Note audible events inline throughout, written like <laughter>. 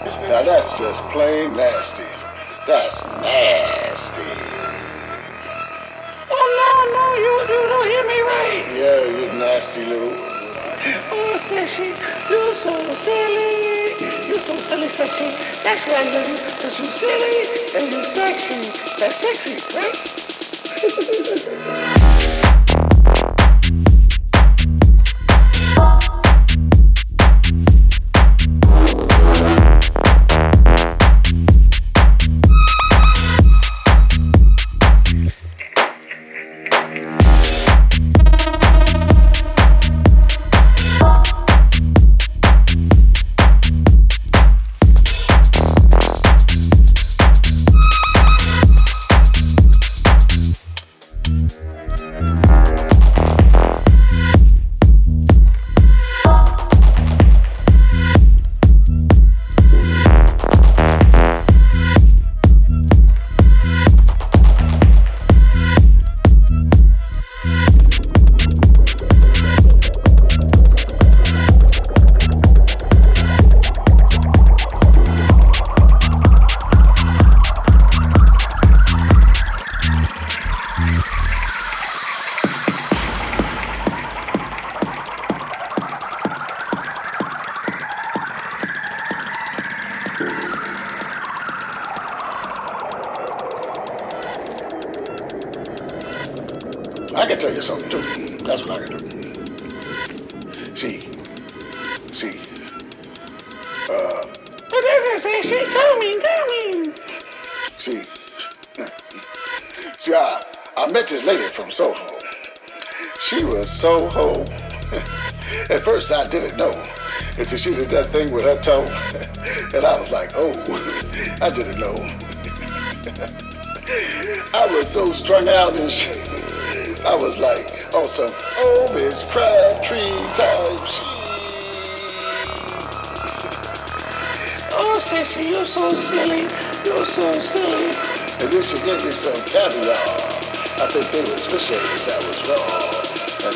Let me see. A bunch of old men on Viagra. Now that's just plain nasty. That's nasty. Oh no, no, you, you don't hear me right. Yeah, you nasty little. Oh, sexy, you're so silly. You're so silly, sexy. That's why I love you, cause you silly and you're sexy. That's sexy, right? <laughs> Soho. <laughs> At first, I didn't know until she did that thing with her toe, <laughs> and I was like, oh, <laughs> I didn't know. I was so strung out and shit. I was like, on some oh Miss Crabtree type shit. Oh, sexy, you're so silly. You're so silly. And then she gave me some caviar. I think they was fish eggs that was raw.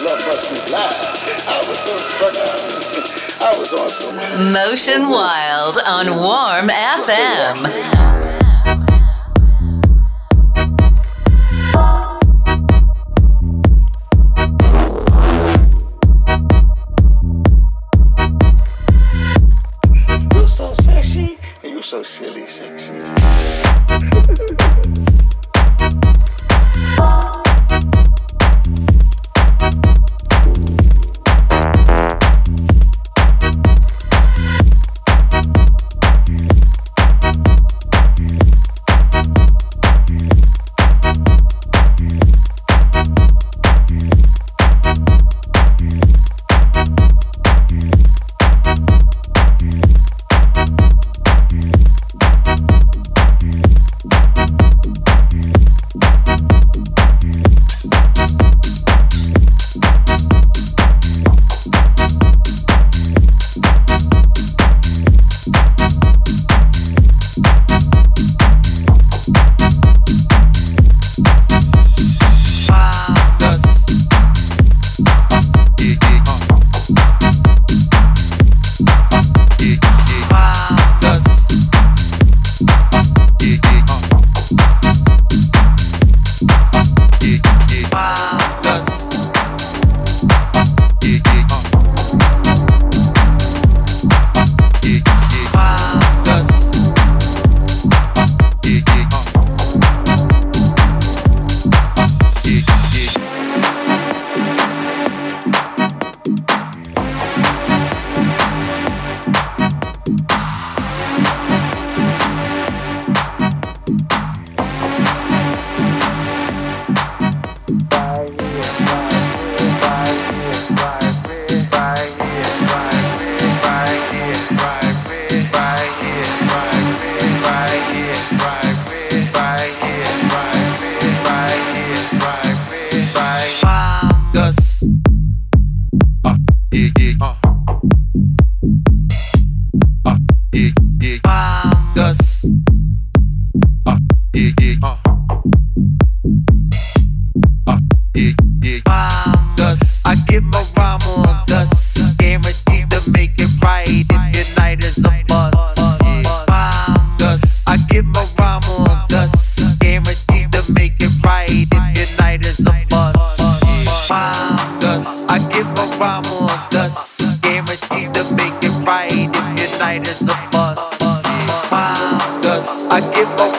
Love must be blind. I was so. <laughs> I was on some. Motion Wild on Warm FM.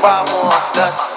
Right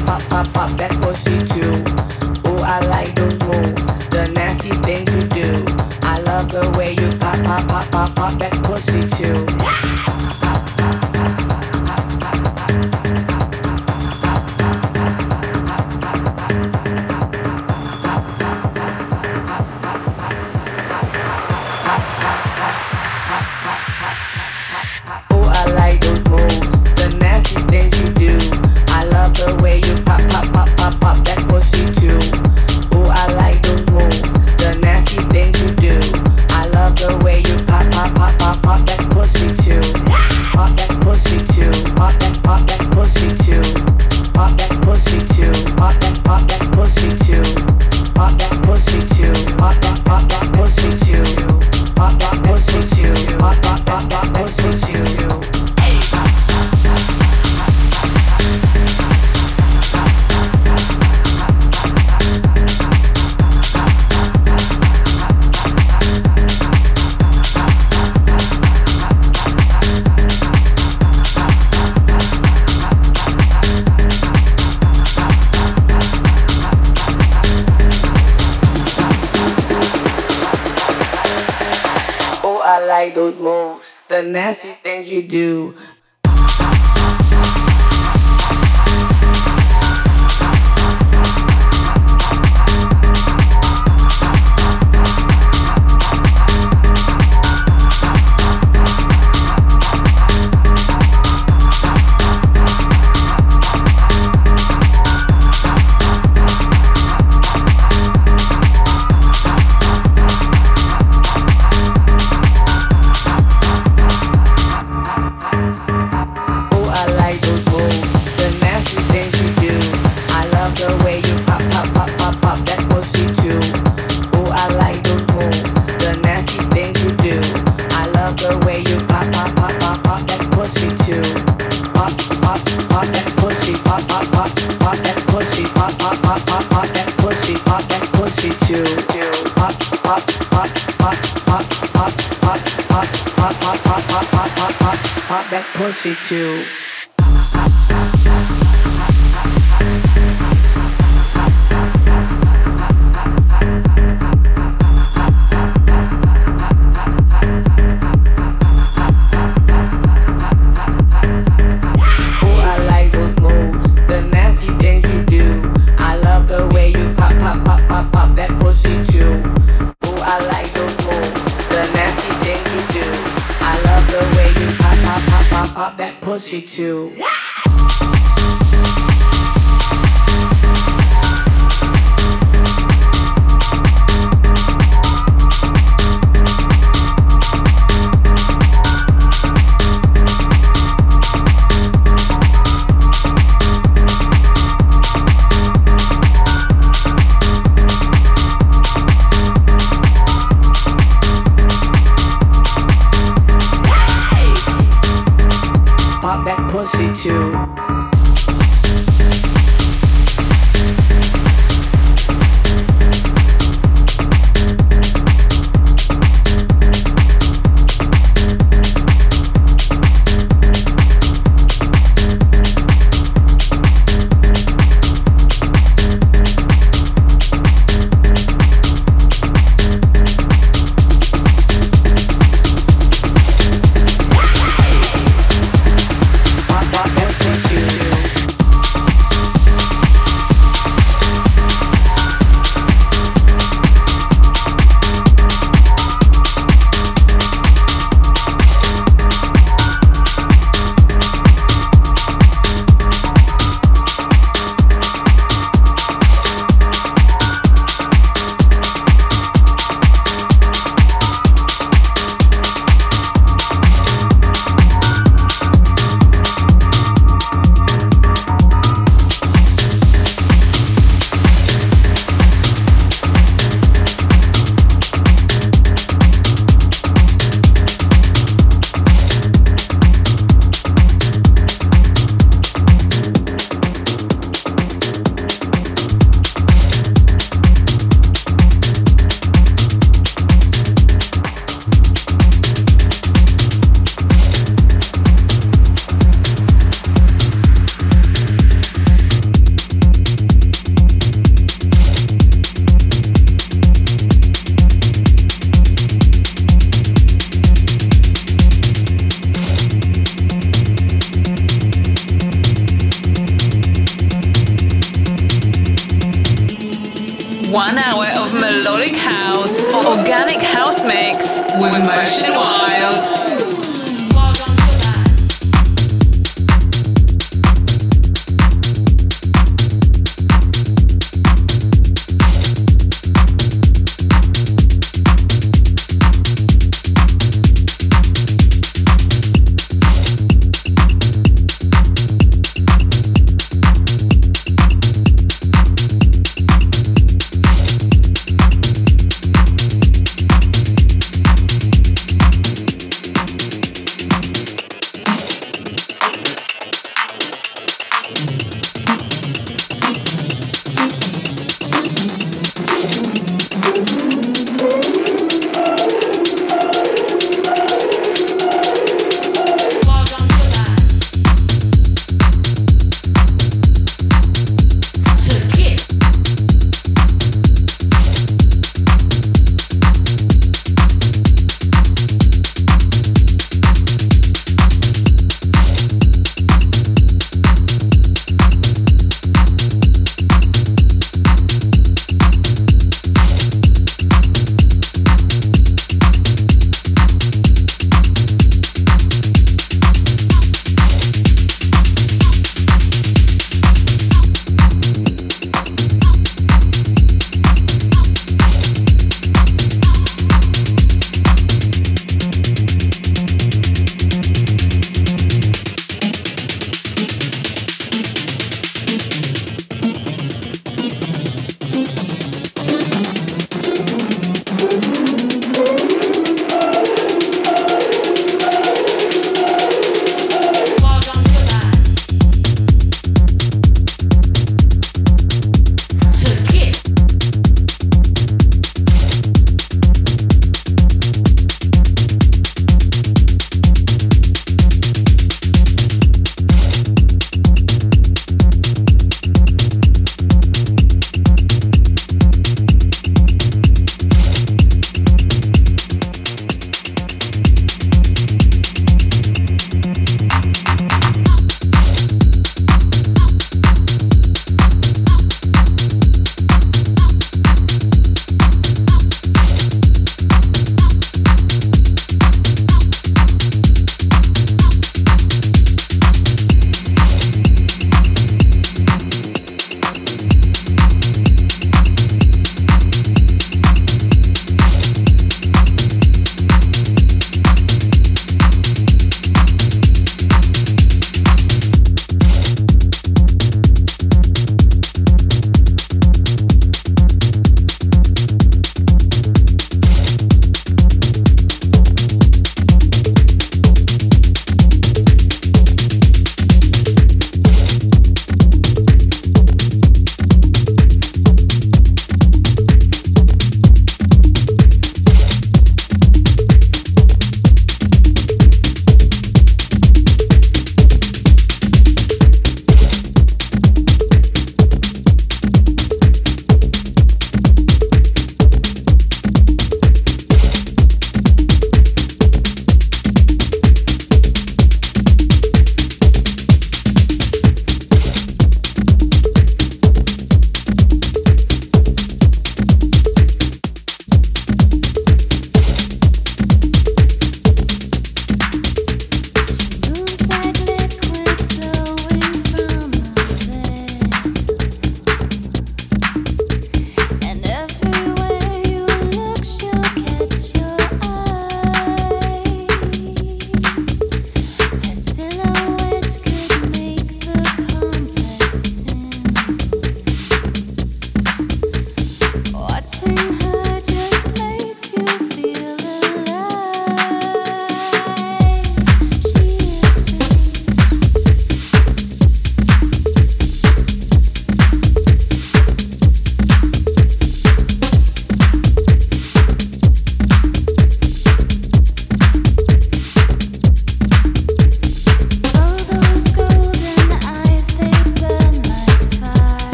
pop, pop, pop, that pussy too. Pussy too.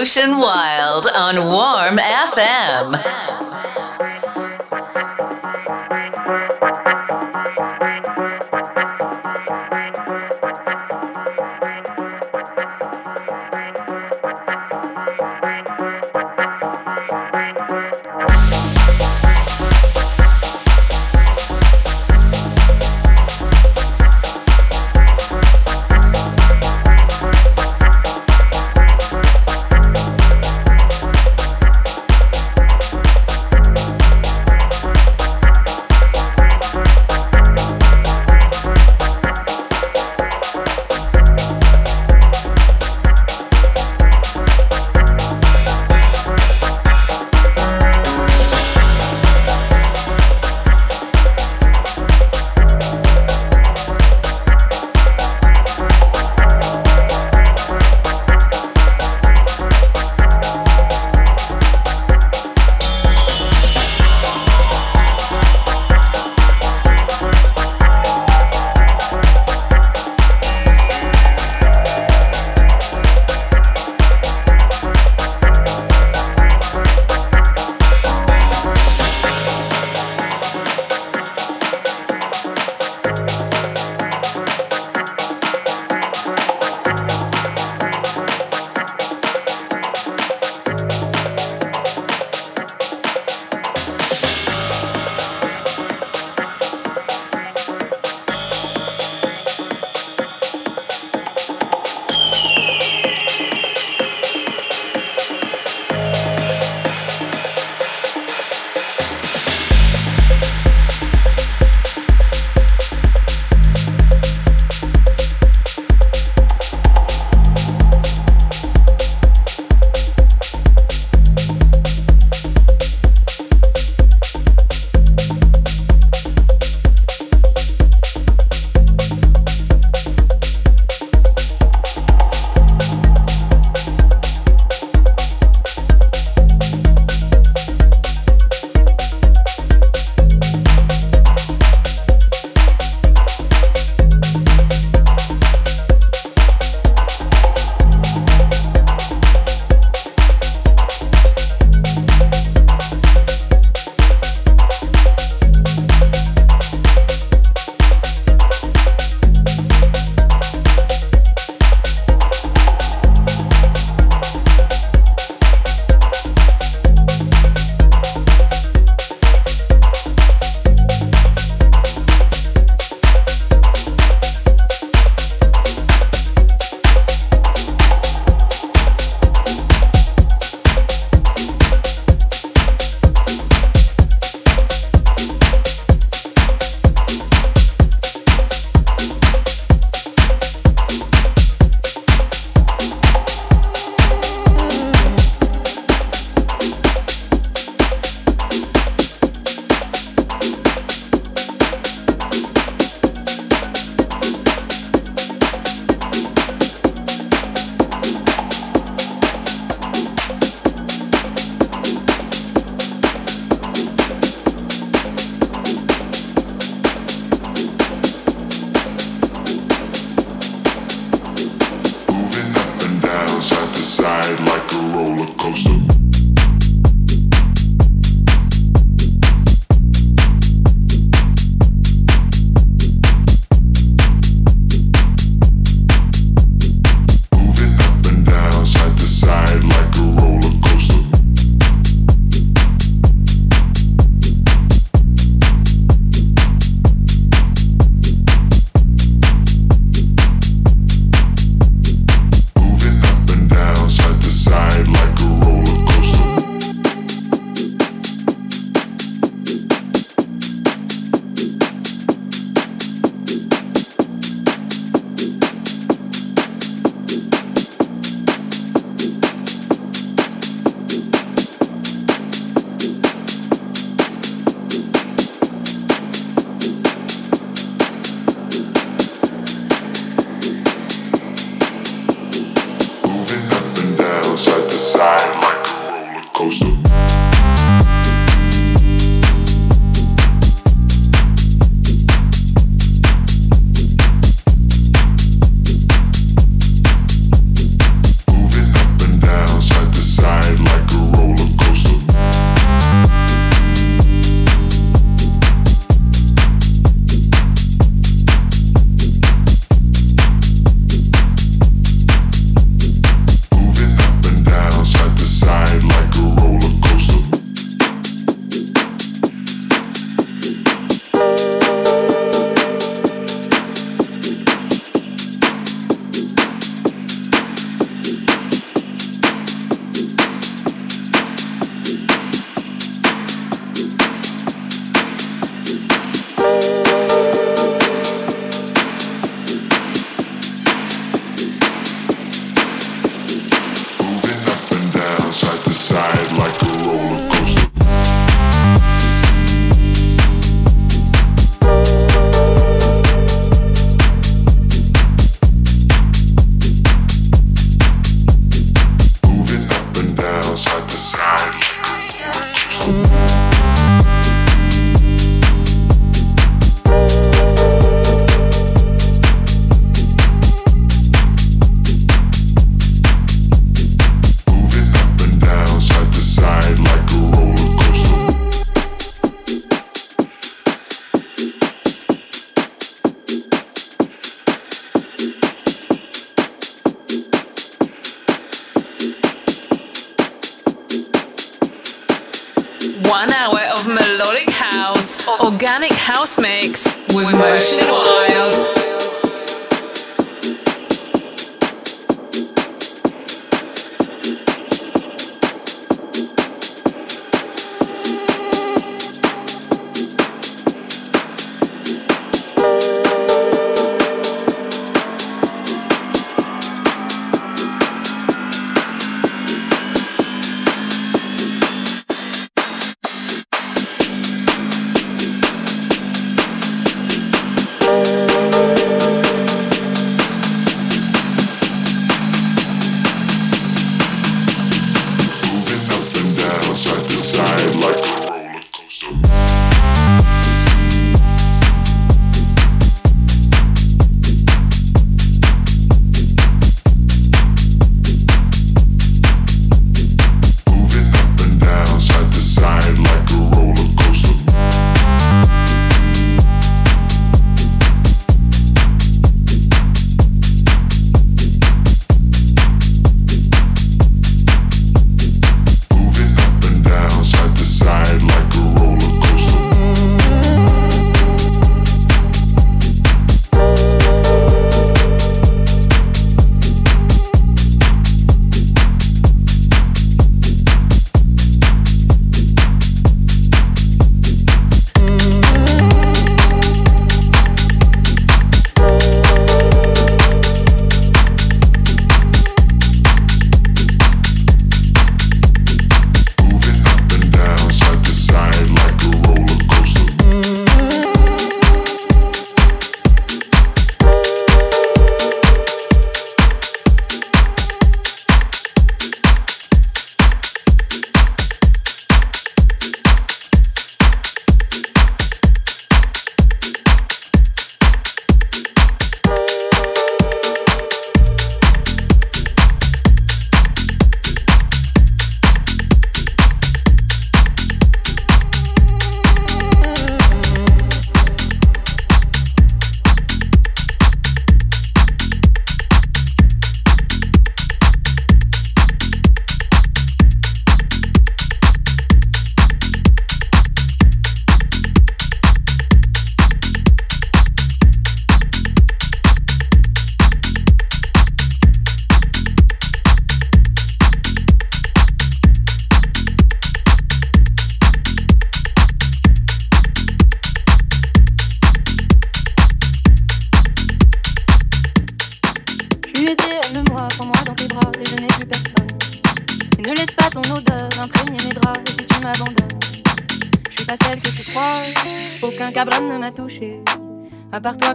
Motion Wild on Warm FM.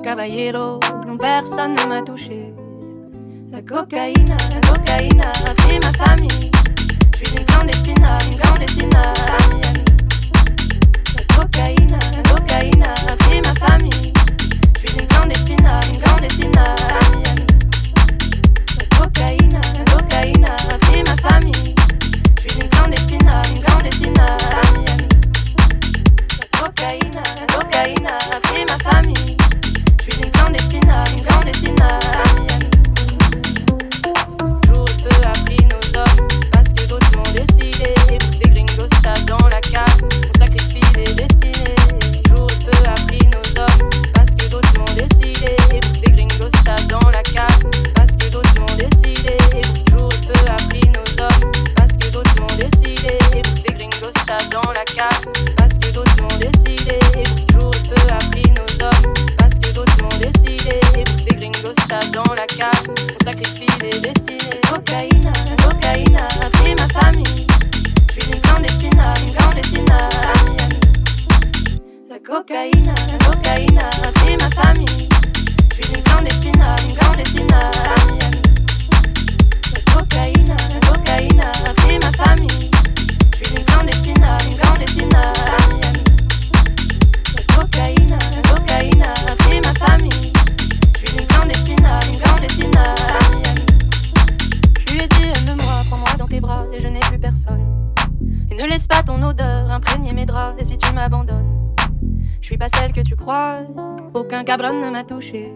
Caballero, non personne ne m'a touché. La cocaïne, Cocaína Aucun cabron ne m'a touché.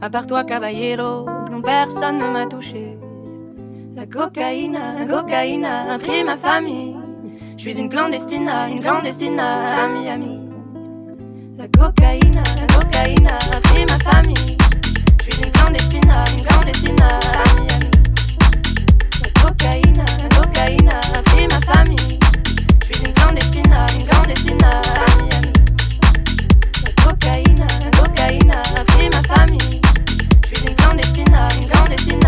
À part toi, caballero, non, personne ne m'a touché. La cocaïne, la cocaïne a pris ma famille. Je suis une clandestine, une clandestine à Miami. La cocaïne, la cocaïne a pris ma famille. Je suis une clandestine, une clandestine à Miami. La cocaïne, la cocaïne a pris ma famille. Je suis une clandestine, une clandestine à Miami. La cocaïne, la cocaïne a pris ma famille. Je suis une clandestine, une clandestine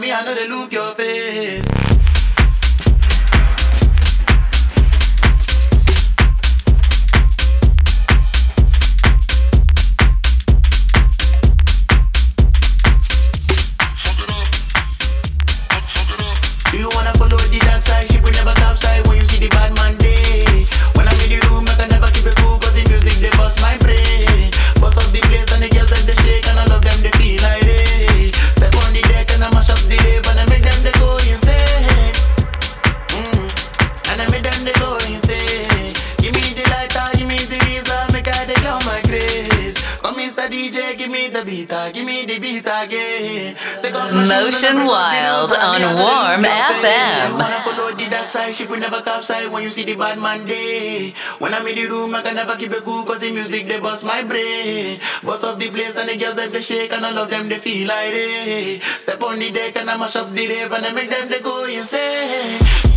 me, I know they look your face. Motion Wild on Warm FM. follow the dark side, ship will never capsize when you see the bad man day. When I'm in the room, I can never keep it cool, cause the music they bust my brain. Bust up the place and the girls them they shake and all of them they feel like they. Step on the deck and I mash up the rave and I make them they go insane.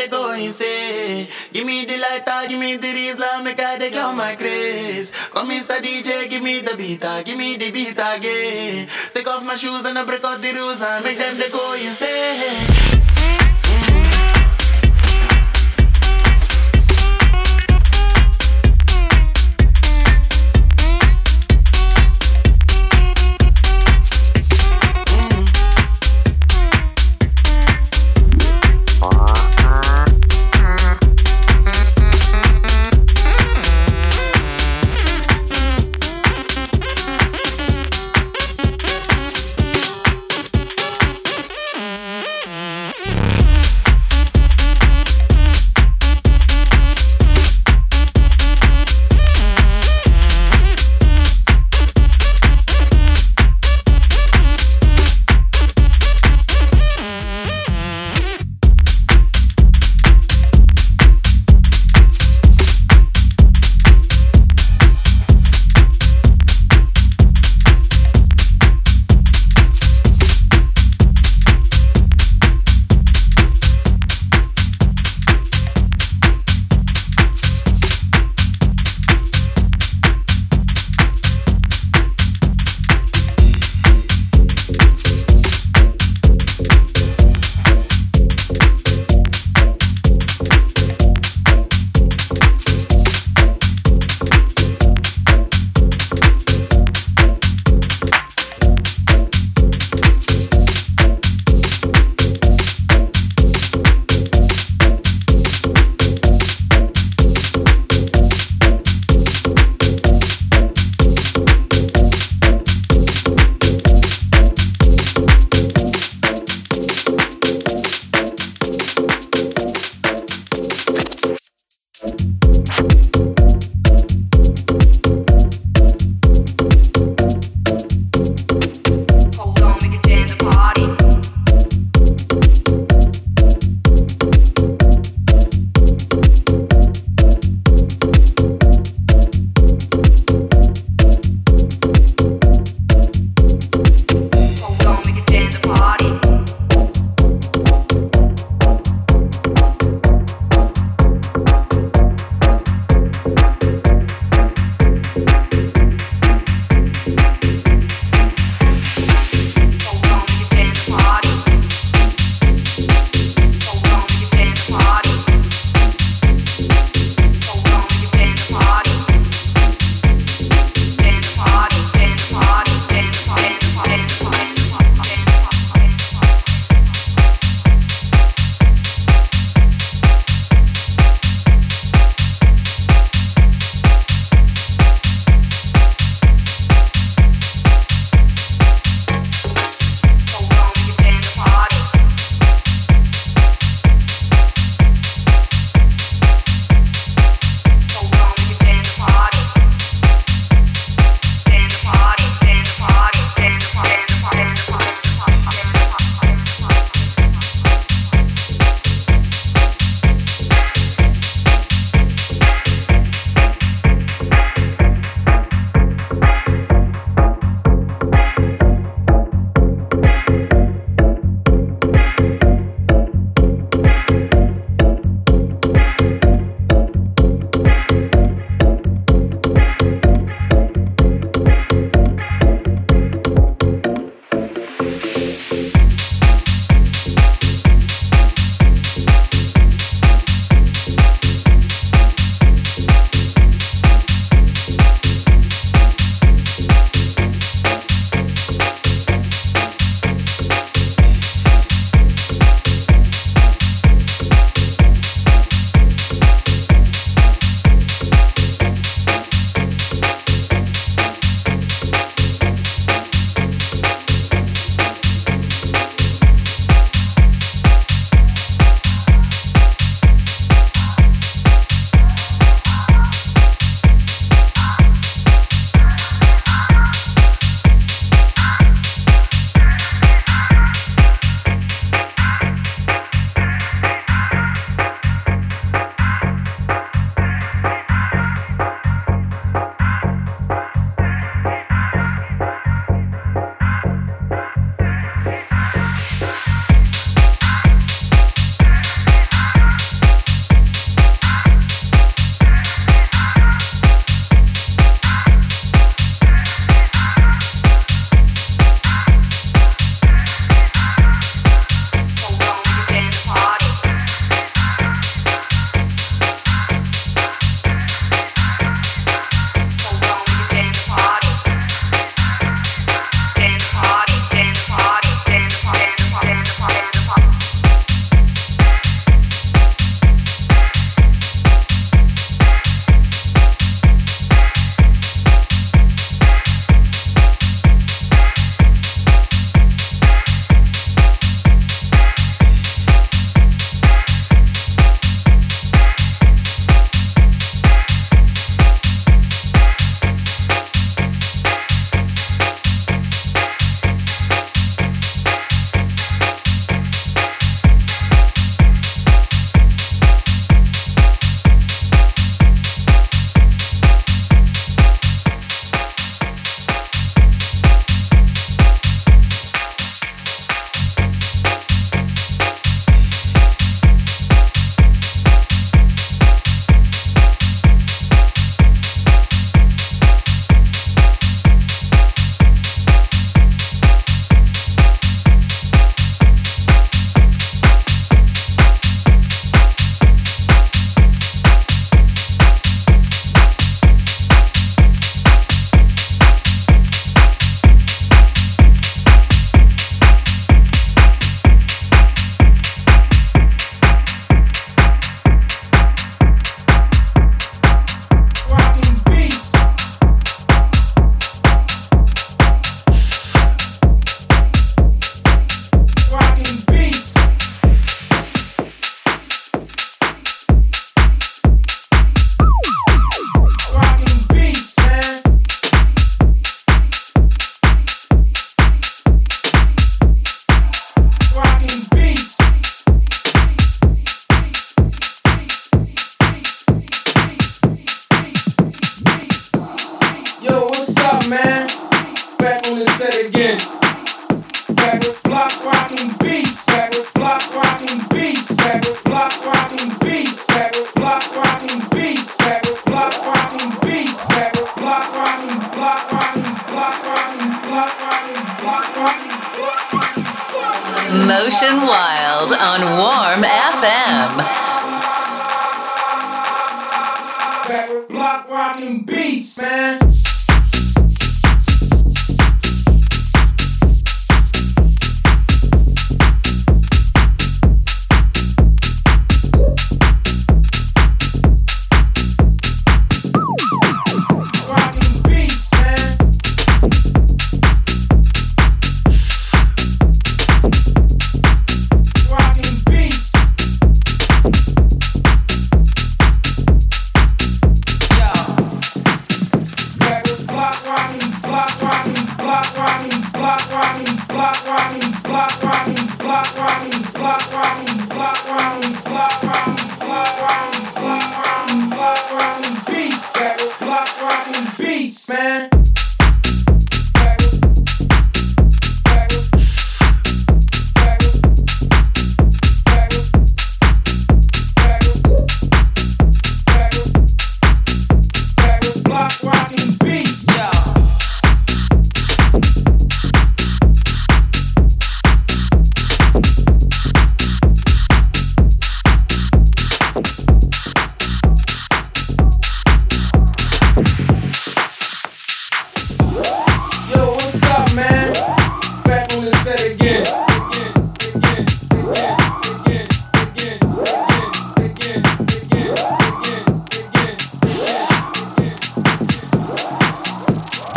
They go insane. Give me the lighter, ah, give me the Rizla, ah, make I take out my craze. Come Mr. DJ, give me the beat, ah, give me the beat again. Take off my shoes and I break out the rules and make them they go insane. Motion Wild on Warm FM. Block rocking beats, man.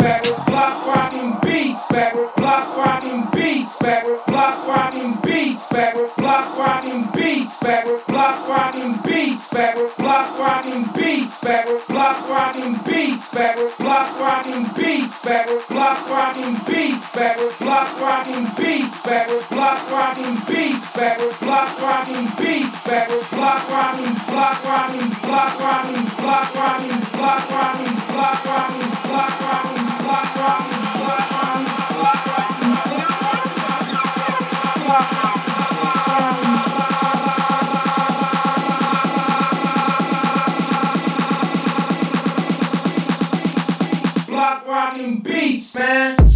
Back block rocking beats. Back block rocking beats. Back block rocking beats beats, backward block rocking beats, backward block rocking beats, backward block rocking beats, backward block rocking beats, backward block rocking beats, backward block rocking beats, backward block rocking beats, backward block rocking beats, backward block rocking beats, backward block rocking, block rocking, block rocking, block rocking, block rocking, block rocking, block rocking, block rocking. beats, man.